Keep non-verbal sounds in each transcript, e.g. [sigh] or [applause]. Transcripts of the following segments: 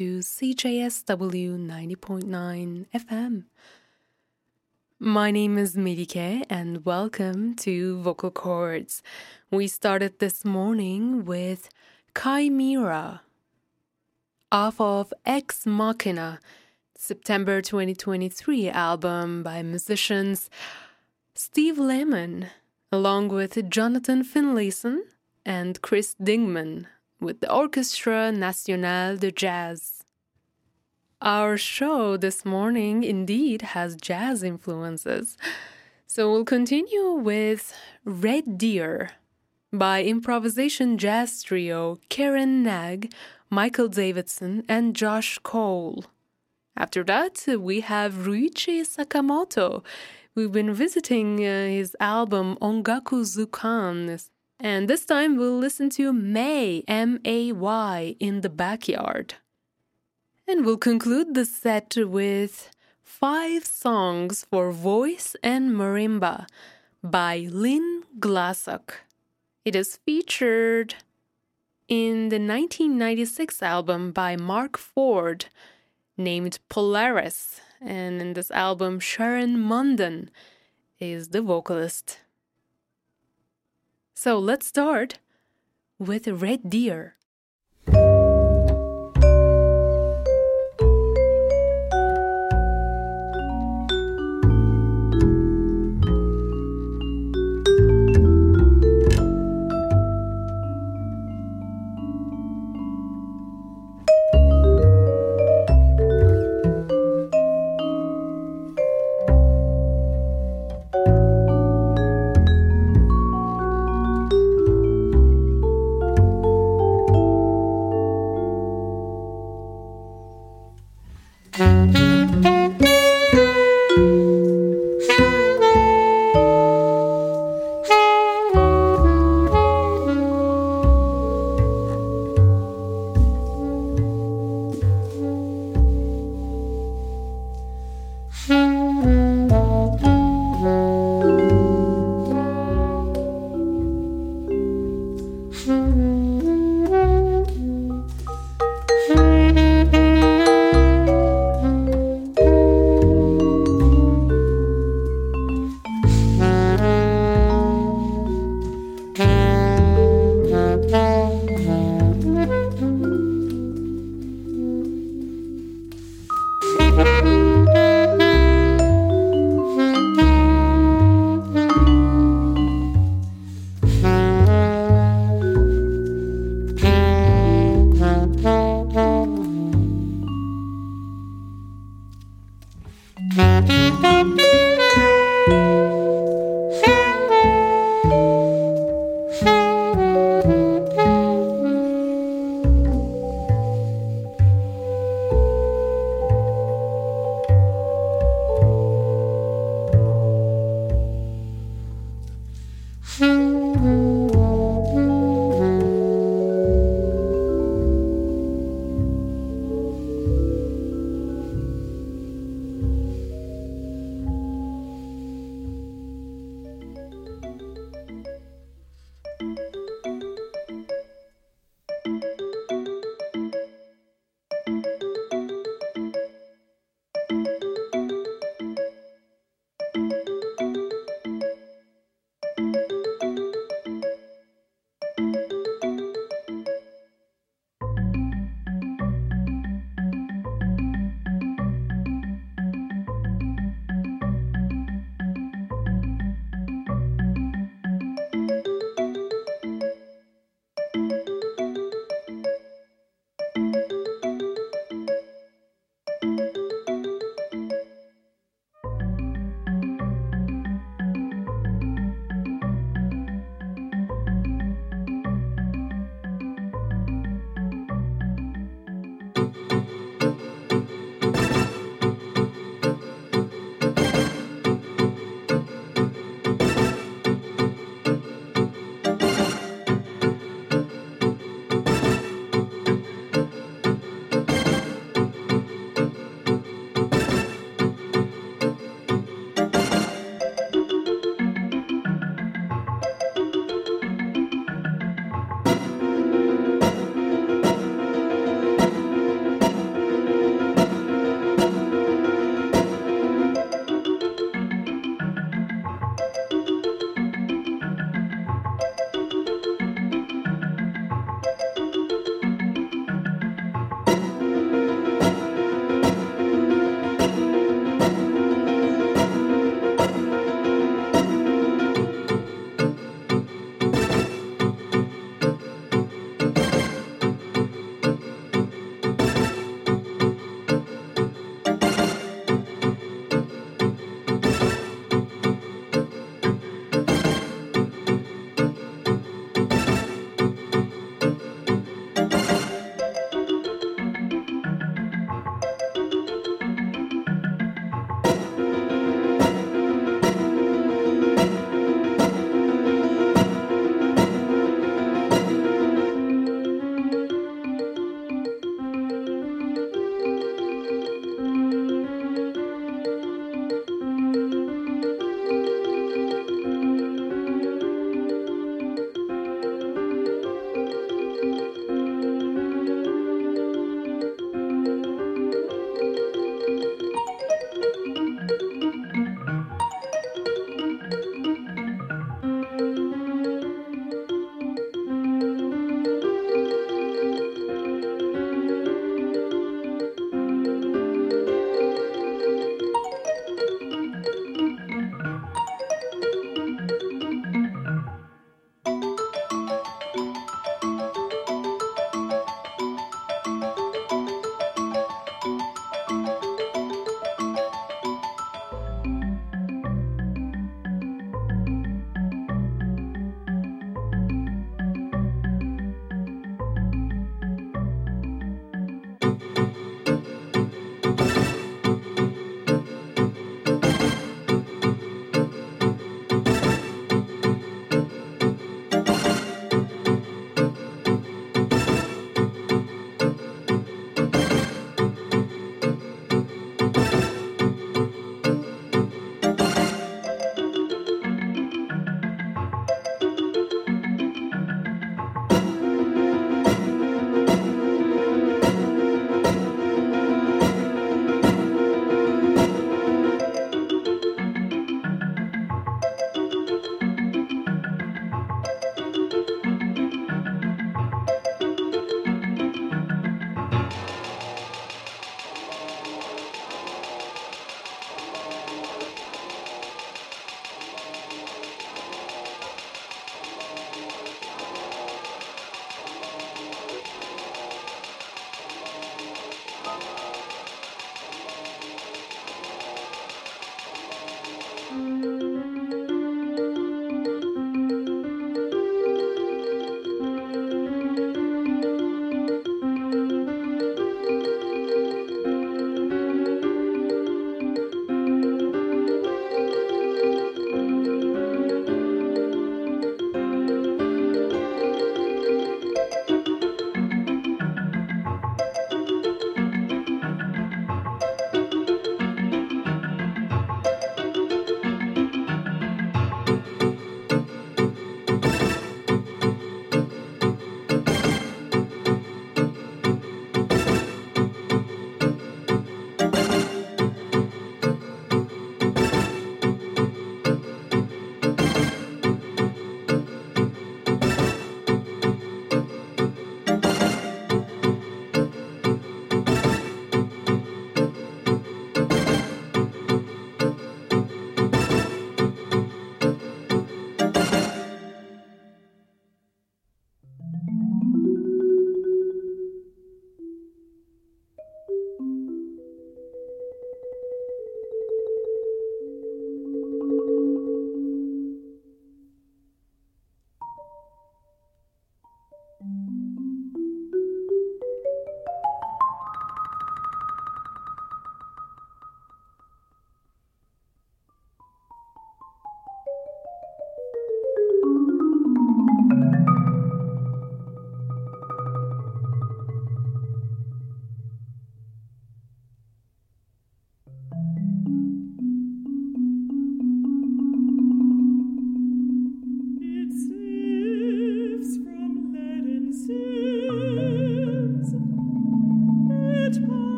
to CJSW 90.9 FM. My name is Melike and welcome to Vocal Cords. We started this morning with Chimera off of Ex Machina, September 2023 album by musicians Steve Lehman, along with Jonathan Finlayson and Chris Dingman with the Orchestre National de Jazz. Our show this morning indeed has jazz influences, so we'll continue with Red Deer by improvisation jazz trio Karen Nag, Michael Davidson, and Josh Cole. After that, we have Ryuichi Sakamoto. We've been visiting uh, his album Ongaku Zukan and this time we'll listen to May, M A Y, in the backyard. And we'll conclude the set with five songs for voice and marimba by Lynn Glassock. It is featured in the 1996 album by Mark Ford named Polaris. And in this album, Sharon Munden is the vocalist. So let's start with Red Deer.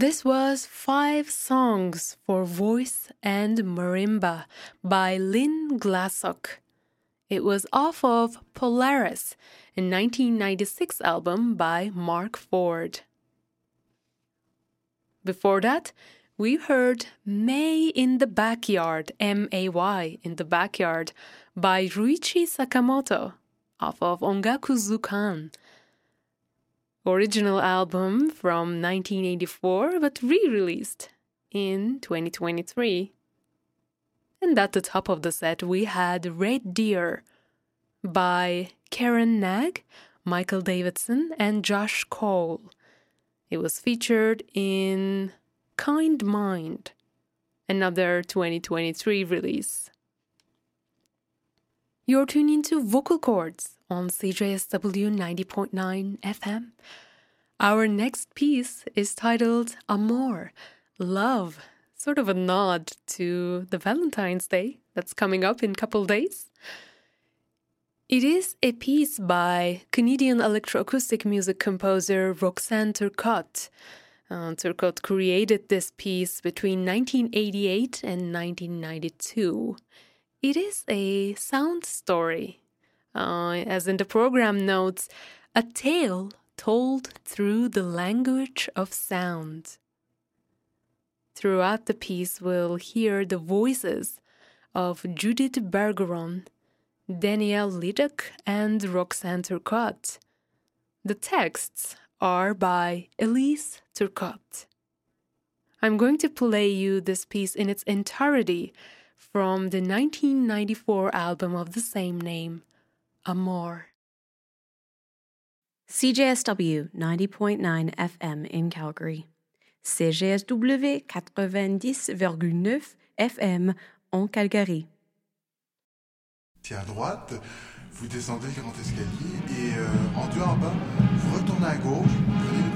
This was Five Songs for Voice and Marimba by Lynn Glassock. It was off of Polaris, a 1996 album by Mark Ford. Before that, we heard May in the Backyard, M A Y in the Backyard, by Ryuichi Sakamoto, off of Ongaku Zukan, original album from 1984 but re-released in 2023. And at the top of the set we had Red Deer by Karen Nag, Michael Davidson, and Josh Cole. It was featured in Kind Mind, another 2023 release. You're tuning to Vocal Cords on CJSW 90.9 FM. Our next piece is titled Amore, Love, sort of a nod to the Valentine's Day that's coming up in a couple days. It is a piece by Canadian electroacoustic music composer Roxanne Turcotte. Uh, Turcotte created this piece between 1988 and 1992. It is a sound story. Uh, as in the program notes, a tale told through the language of sound. Throughout the piece, we'll hear the voices of Judith Bergeron, Danielle Leduc, and Roxanne Turcotte. The texts are by Elise Turcotte. I'm going to play you this piece in its entirety from the 1994 album of the same name, Amor. CJSW 90.9 FM in Calgary. CJSW 90,9 FM en Calgary. à droite, vous descendez le grand escalier et euh, rendu en bas, vous retournez à gauche, prenez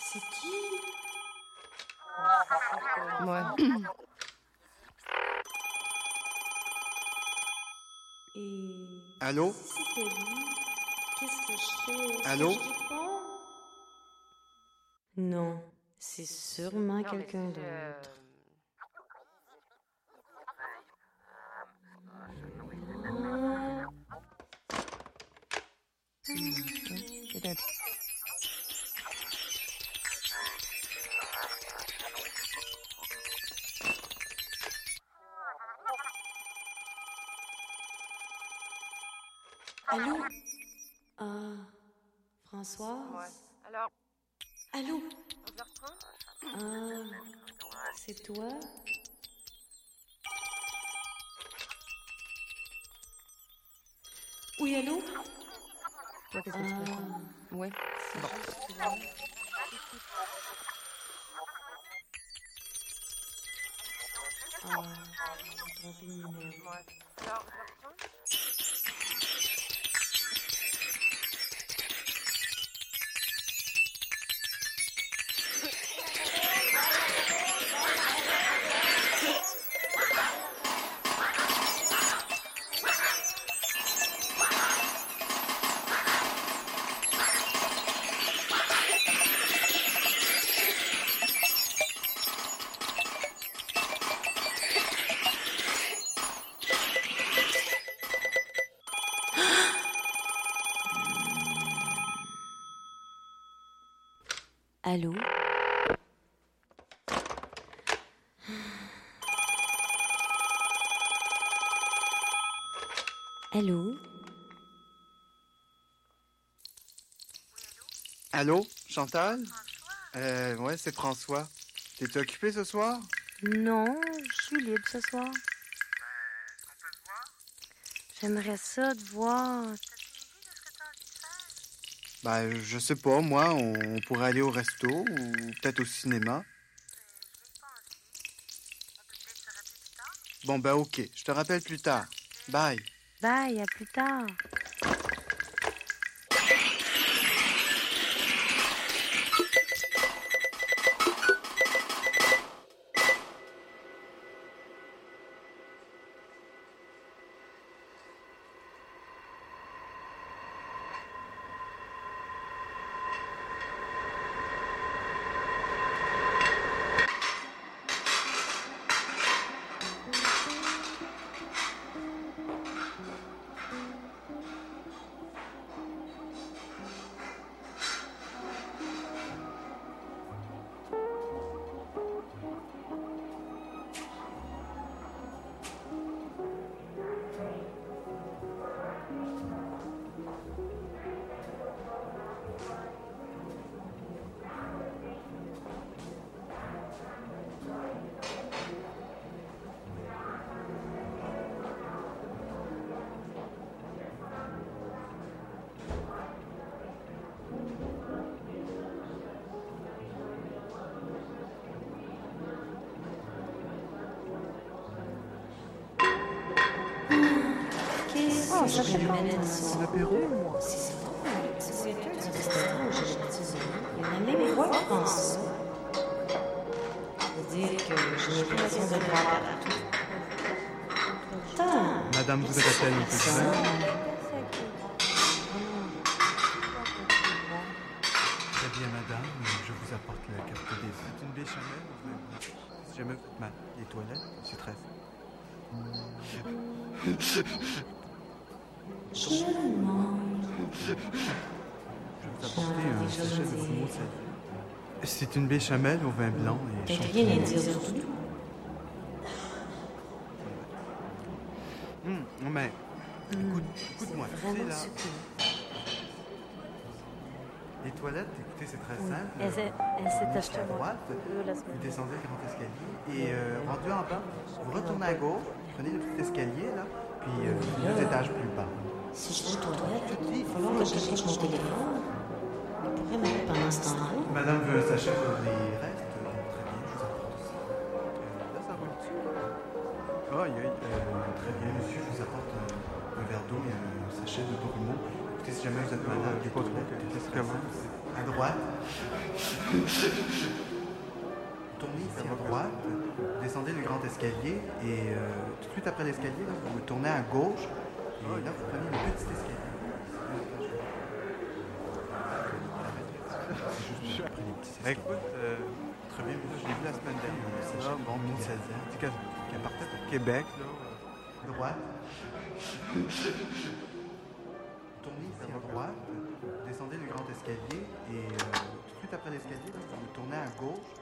C'est qui? Moi. Et Allô? si c'était lui, qu'est-ce que je fais? Que Allô? Non, c'est sûrement quelqu'un d'autre. fouille à. Ouais, c'est bon. Allô Allô Allô Chantal euh, Ouais, c'est François. T'es occupé ce soir? Non, je suis libre ce soir. J'aimerais ça te voir. Bah, je sais pas, moi, on, pourrait aller au resto ou peut-être au cinéma. Bon, ben ok, je te rappelle plus tard. Bye. Bye, à plus tard. Madame de Ça. vin Très bien, madame. Je vous apporte la carte des C'est une béchamel. Si jamais vous mal, les toilettes, c'est très Je me demande. Je vais vous apporter J'ai un envie de sachet de dire. fumeux salé. C'est une béchamel au vin blanc et Peut-être champignon. rien à dire du tout. Hum, mais écoute, écoute-moi, tu sais là, les toilettes, écoutez, c'est très simple. Elle s'est- achetée à droite, vous descendez le grand escalier et euh, rendu en bas, vous retournez à gauche, prenez le petit escalier là, puis euh, deux étages plus bas. Si je rentre aux toilettes, il va que je cherche mon téléphone. On pourrait m'aider pendant ce temps-là. Madame veut s'acheter des restes. Très bien, je vous apporte ça. Euh, là, ça roule dessus. Ah, aïe, aïe. Euh, très bien, monsieur, je vous apporte euh, un, verre d'eau et un sachet de Bruno. Écoutez, si jamais vous êtes malade, des toilettes, qu'est-ce que vous À droite. [laughs] [laughs] Tournez ici à droite, descendez le grand escalier et euh, tout de suite après l'escalier, vous tournez à gauche et là, vous prenez le petit escalier. Escaliers. Écoute, euh, très bien, je l'ai vu la semaine dernière. C'est ça, bon, 16 ans. Tu sais, qu'elle qu'elle partait pour Québec, là. Droite. Tournez ici à droite, descendez le grand escalier et euh, tout de suite après l'escalier, vous tournez à gauche.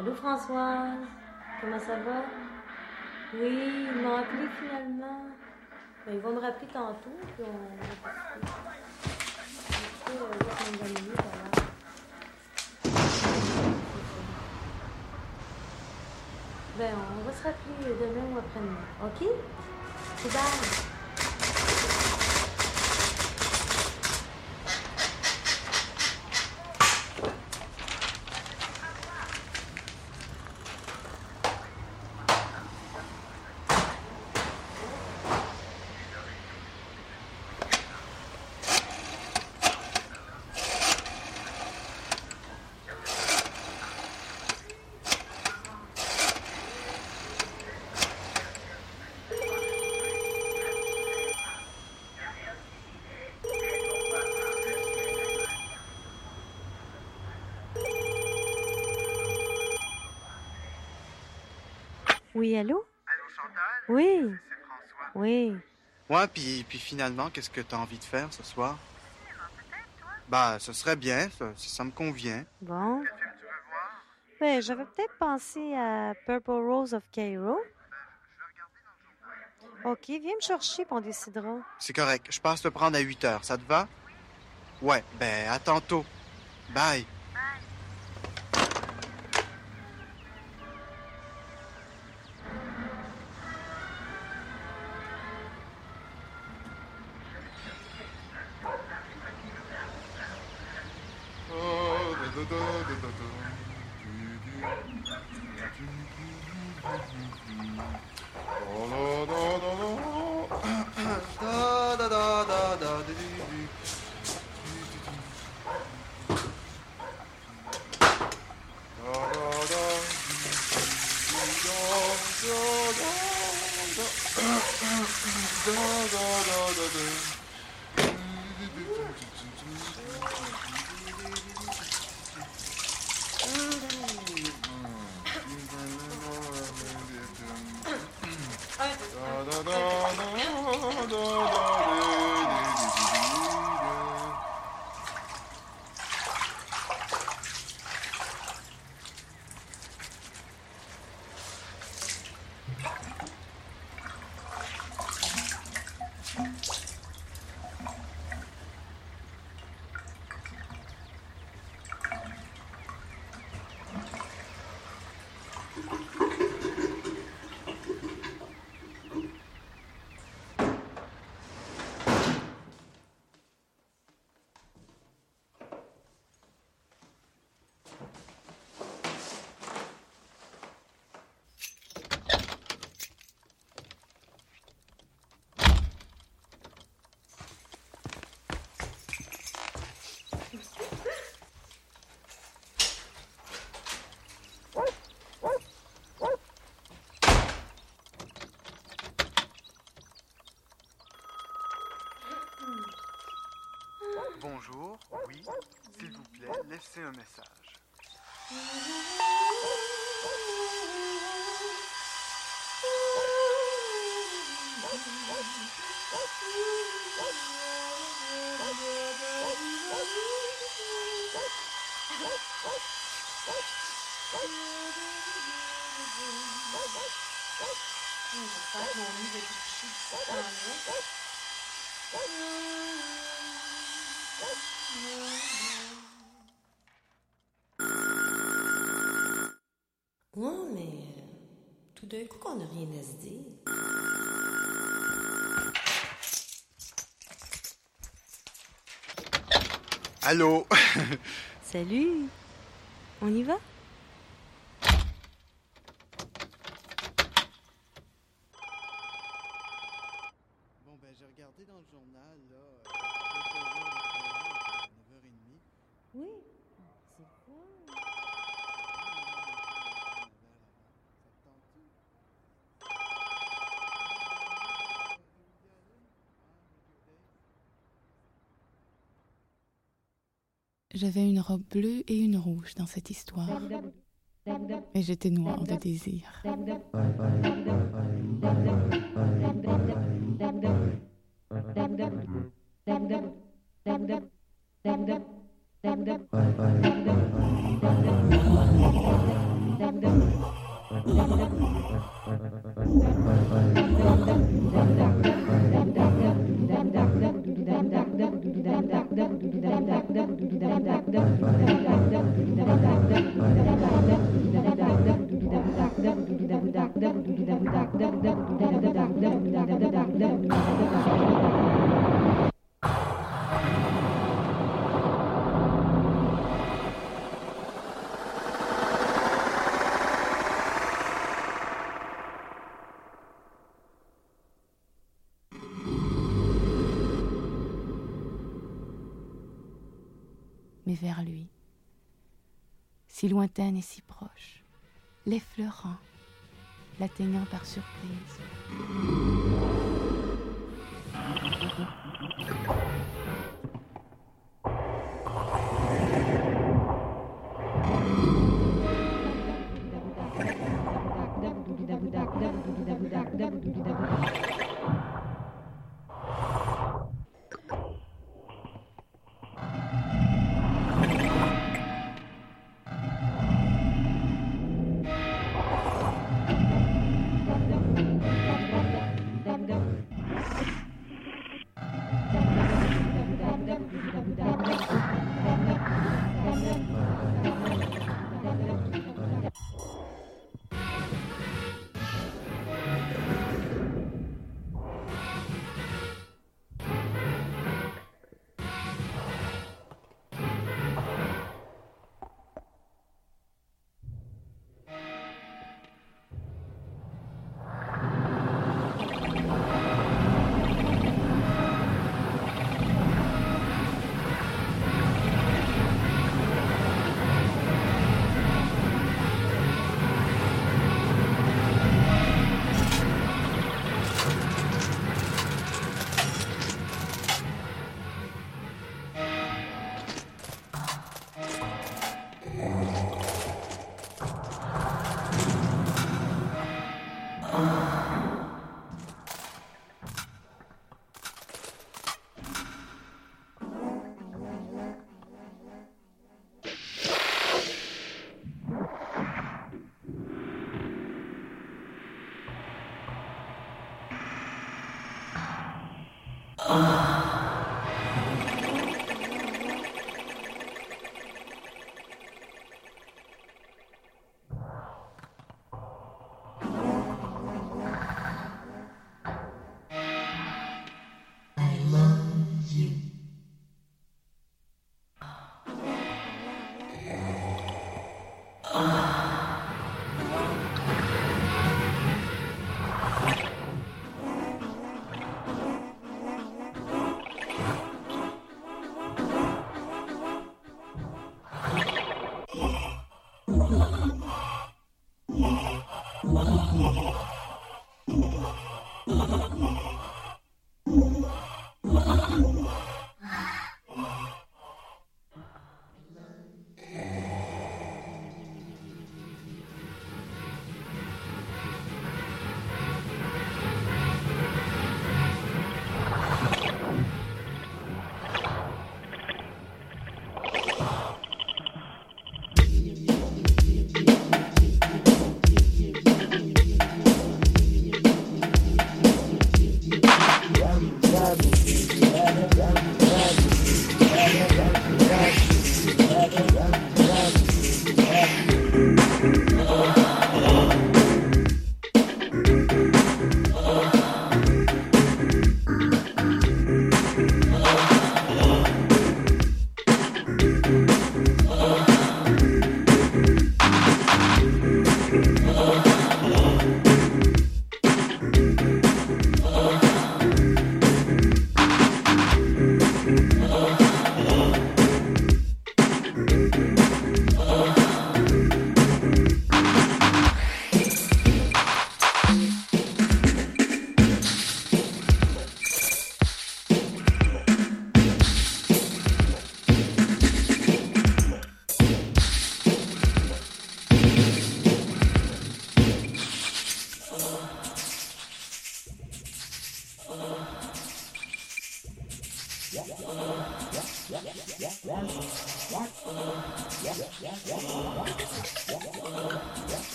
Allô Françoise, comment ça va? Oui, ils m'ont appelé finalement. Ben, ils vont me rappeler tantôt, puis on euh. Ben, on va se rappeler demain ou après-demain, OK? C'est bye! Oui, allô? Allô, Chantal? Oui, C'est François. oui. Ouais, puis, puis finalement, qu'est-ce que tu as envie de faire ce soir? Bah, ce serait bien, ça, ça me convient. Bon. Ben, j'avais peut-être pensé à Purple Rose of Cairo. OK, viens me chercher, puis on décidera. C'est correct, je passe te prendre à 8 heures, ça te va? Ouais, ben, à tantôt. Bye. Oui, s'il vous plaît, laissez un message. [laughs] J'espère que mon lit va être couché. Ouais, mais euh, coup qu'on n'a rien à se dire. Allô? [laughs] Salut. On y va Bon, ben, j'ai regardé dans le journal, là, euh, quelques jours de travail, à 9h30. Oui, c'est quoi? Ça te tente-tu? J'avais une robe bleue et une rouge dans cette histoire. Et j'étais noire de désir. Si lointaine et si proche, l'effleurant, l'atteignant par surprise.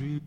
j'ai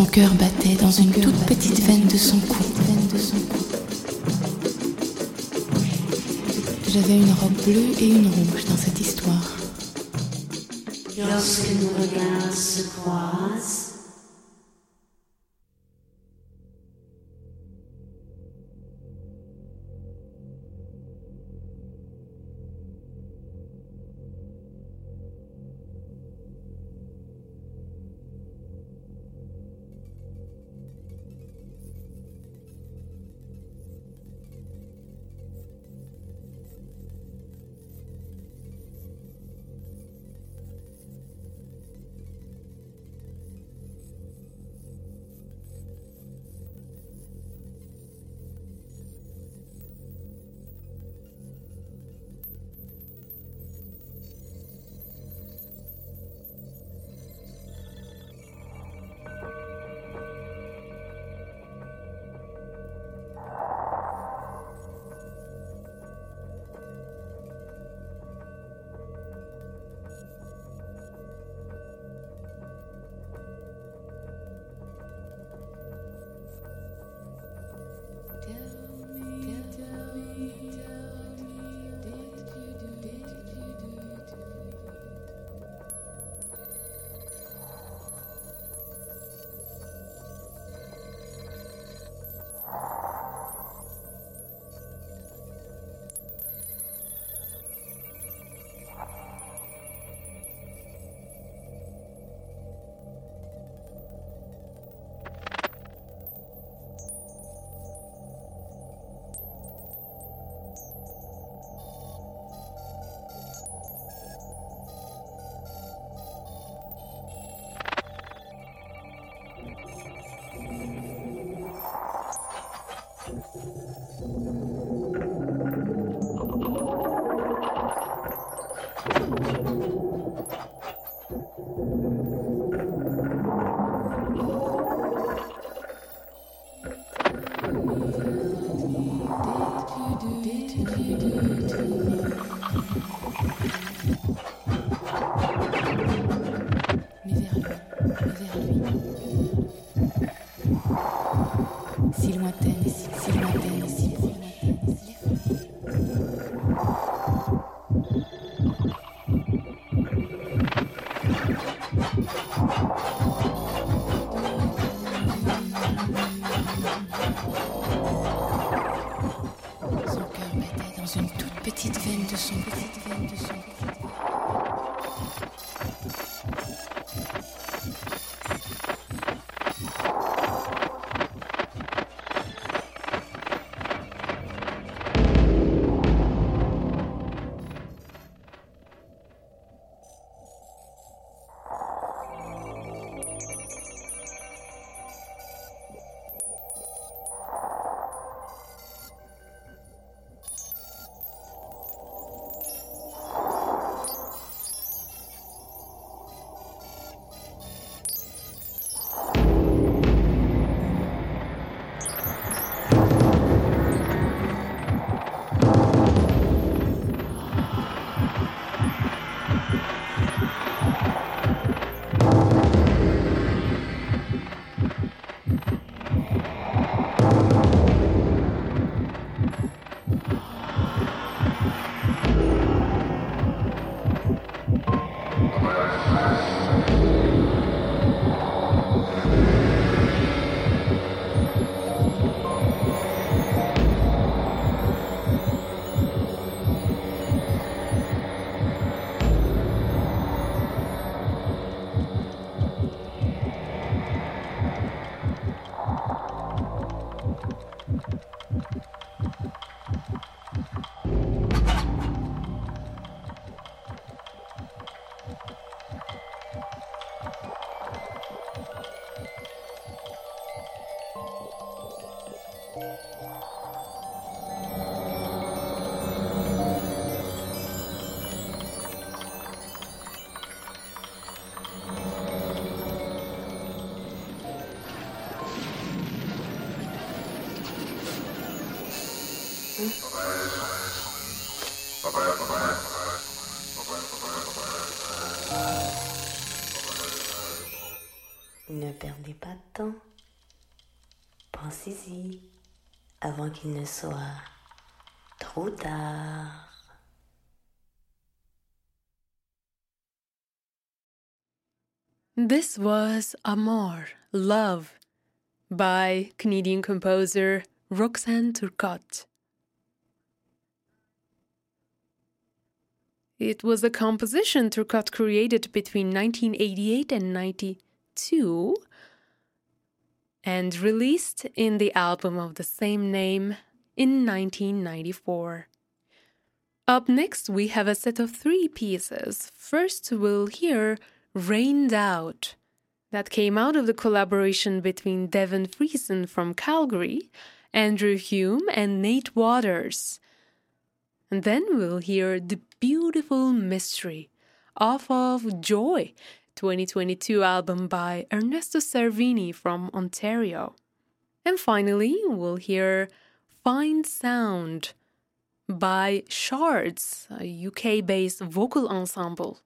Son cœur battait dans une toute petite veine de son cou. J'avais une robe bleue et une rouge dans cette histoire. Lorsque nos regards se croisent, temps. Pensez-y avant qu'il ne soit trop tard. This was Amore, Love, by Canadian composer Roxanne Turcotte. It was a composition Turcotte created between 1988 and 92 and released in the album of the same name in 1994. Up next, we have a set of three pieces. First, we'll hear Rained Out. That came out of the collaboration between Devon Friesen from Calgary, Andrew Hume, and Nate Waters. And then we'll hear The Beautiful Mystery off of Joy, 2022 album by Ernesto Cervini from Ontario. And finally, we'll hear Find Sound by Shards, a UK based vocal ensemble.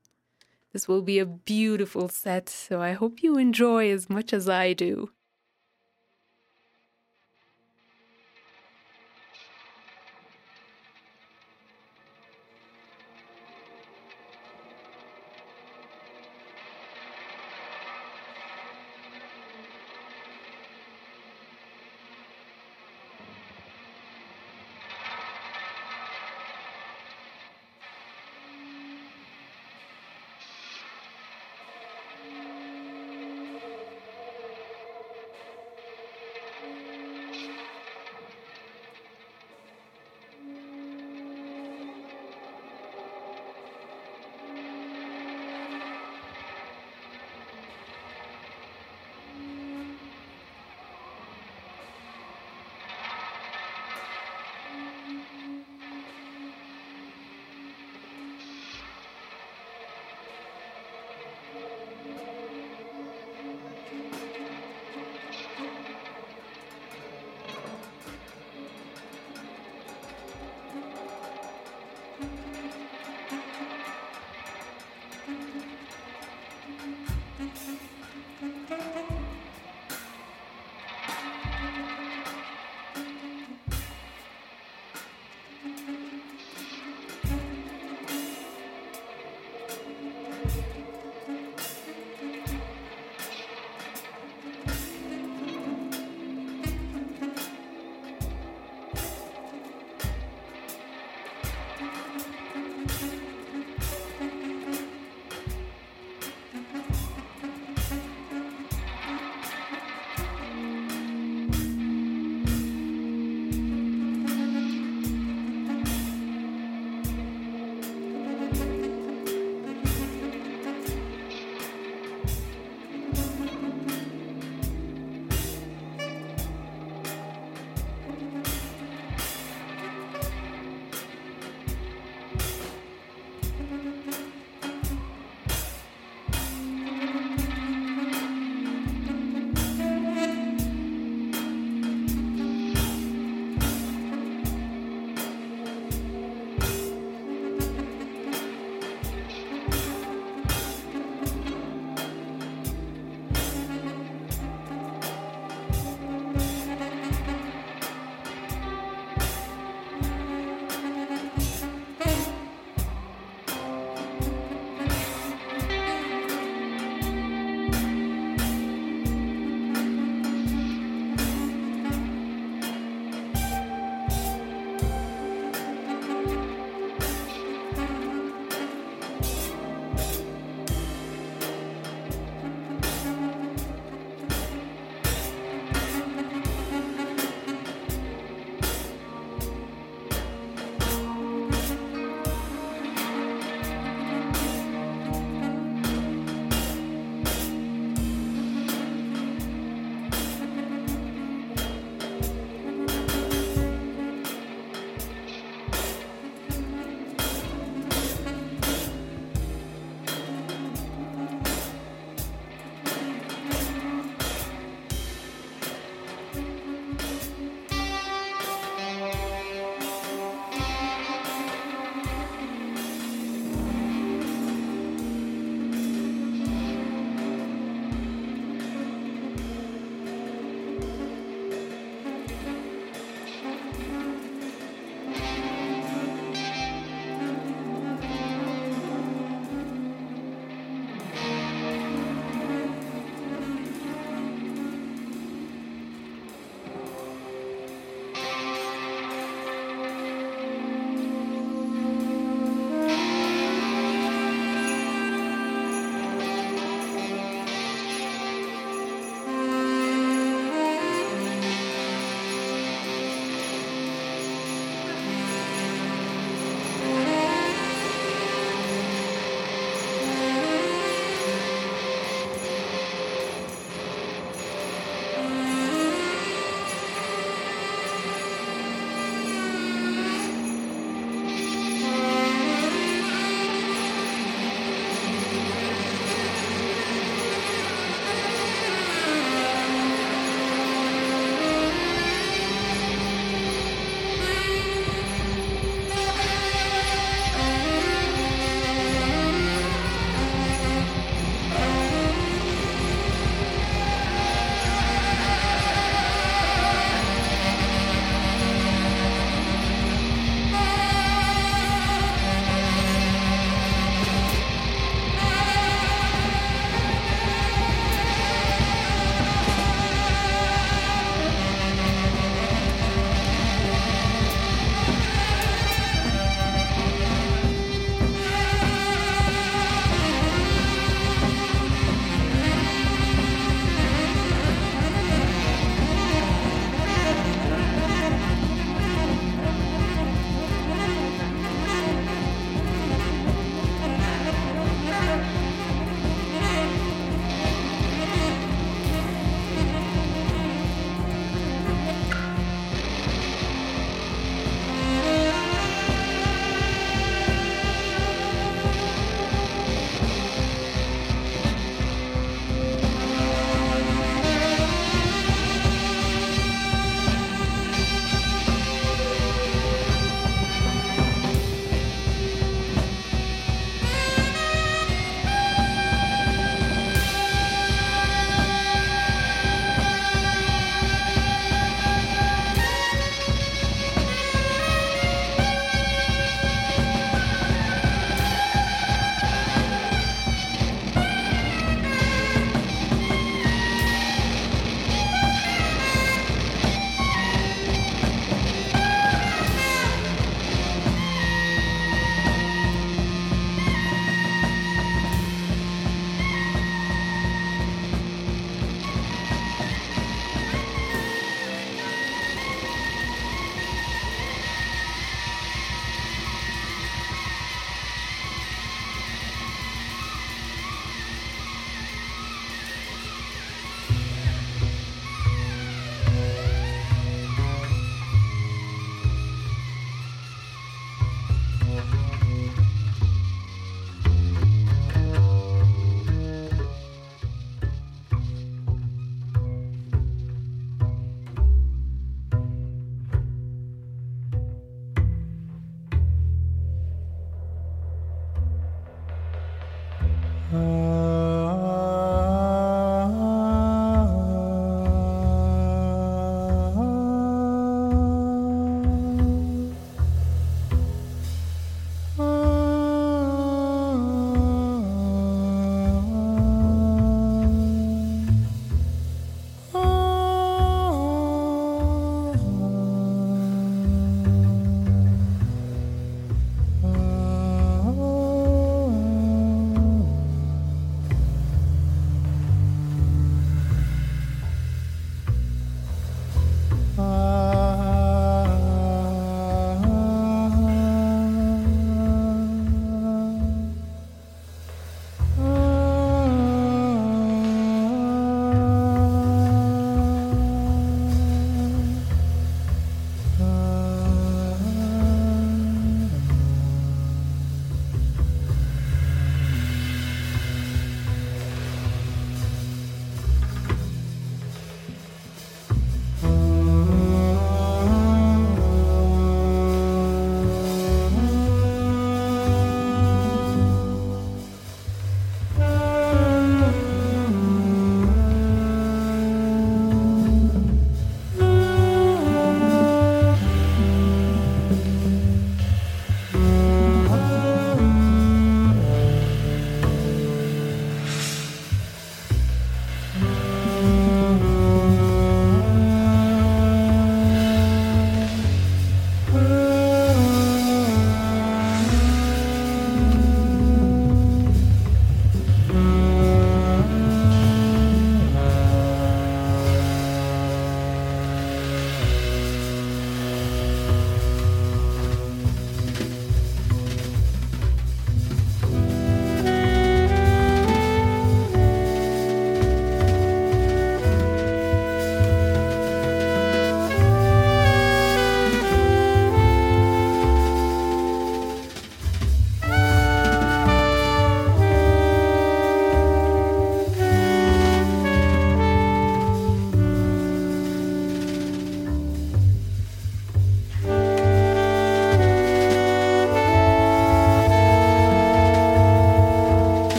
This will be a beautiful set, so I hope you enjoy as much as I do.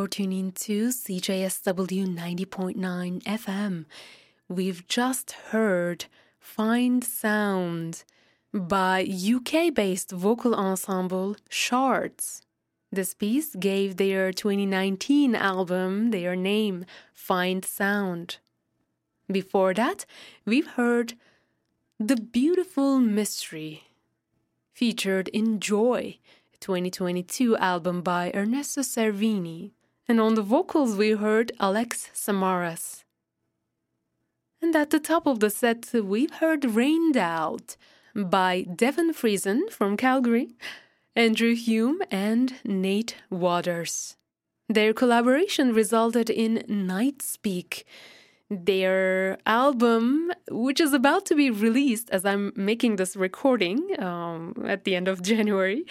You're tuning to CJSW 90.9 FM. We've just heard Find Sound by UK based vocal ensemble Shards. This piece gave their 2019 album their name, Find Sound. Before that, we've heard The Beautiful Mystery, featured in Joy, 2022 album by Ernesto Cervini. And on the vocals, we heard Alex Samaras. And at the top of the set, we've heard Rained Out by Devon Friesen from Calgary, Andrew Hume, and Nate Waters. Their collaboration resulted in Night Speak, their album, which is about to be released as I'm making this recording um, at the end of [laughs] January.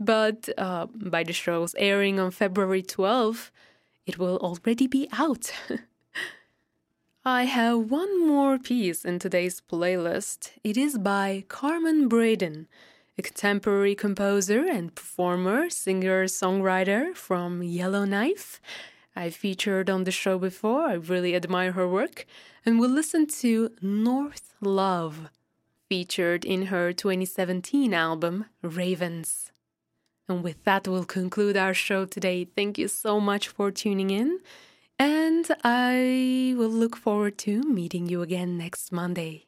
But uh, by the show's airing on February 12th, it will already be out. [laughs] I have one more piece in today's playlist. It is by Carmen Braden, a contemporary composer and performer, singer, songwriter from Yellowknife. I featured on the show before. I really admire her work. And we'll listen to North Love, featured in her 2017 album Ravens. And with that, we'll conclude our show today. Thank you so much for tuning in. And I will look forward to meeting you again next Monday.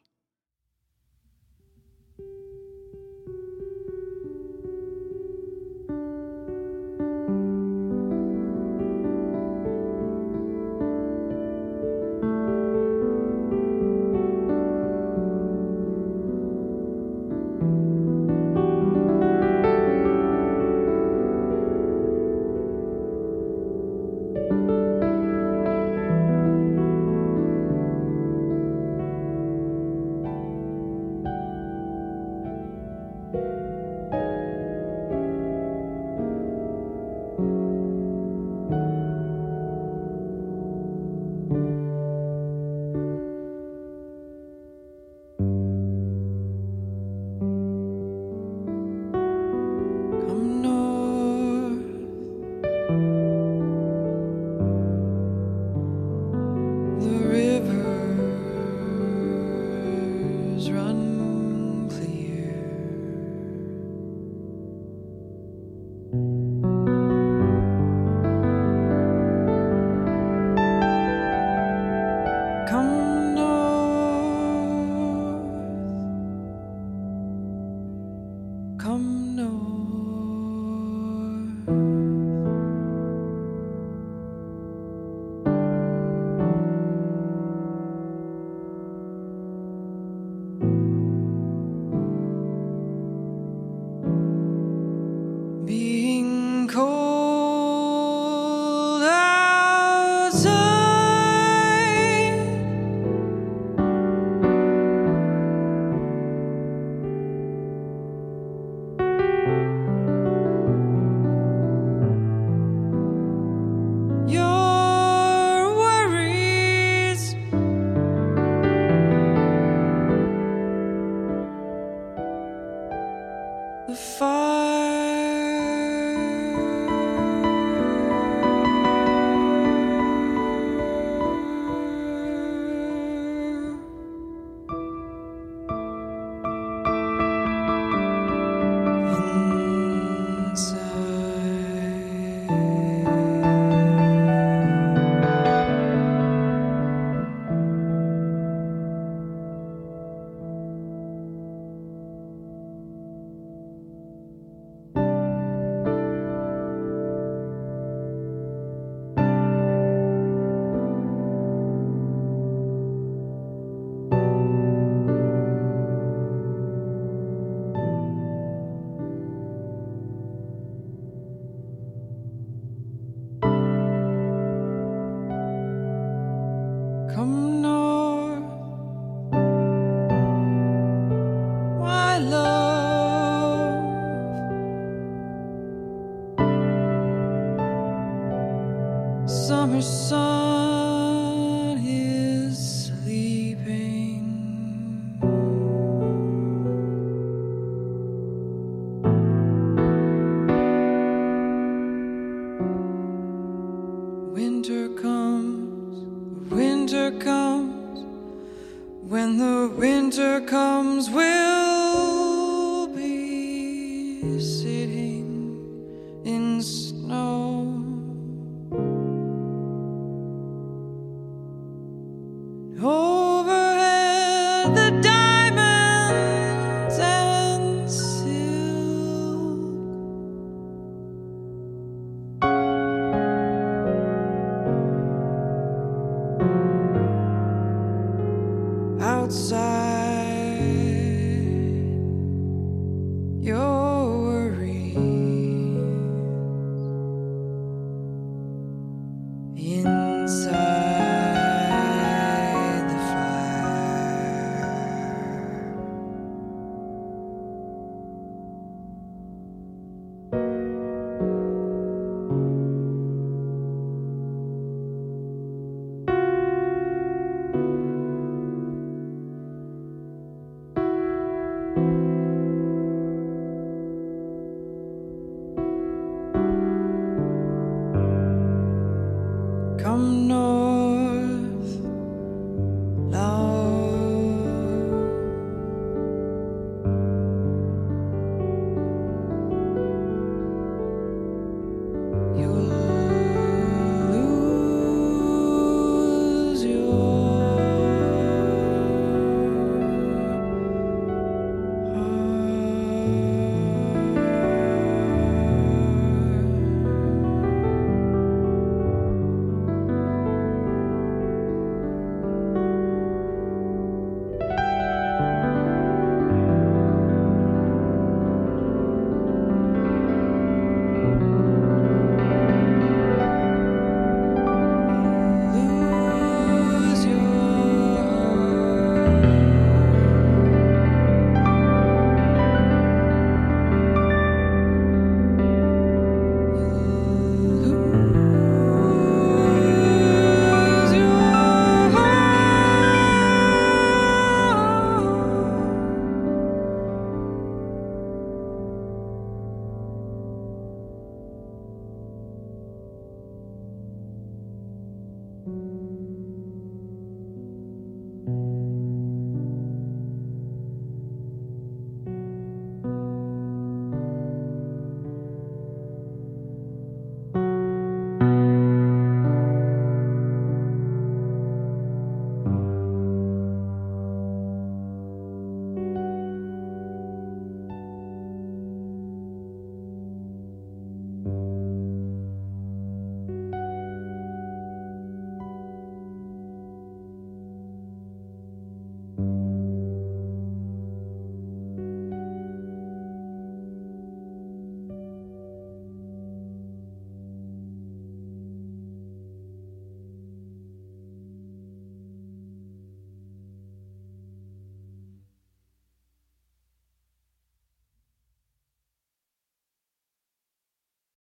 You.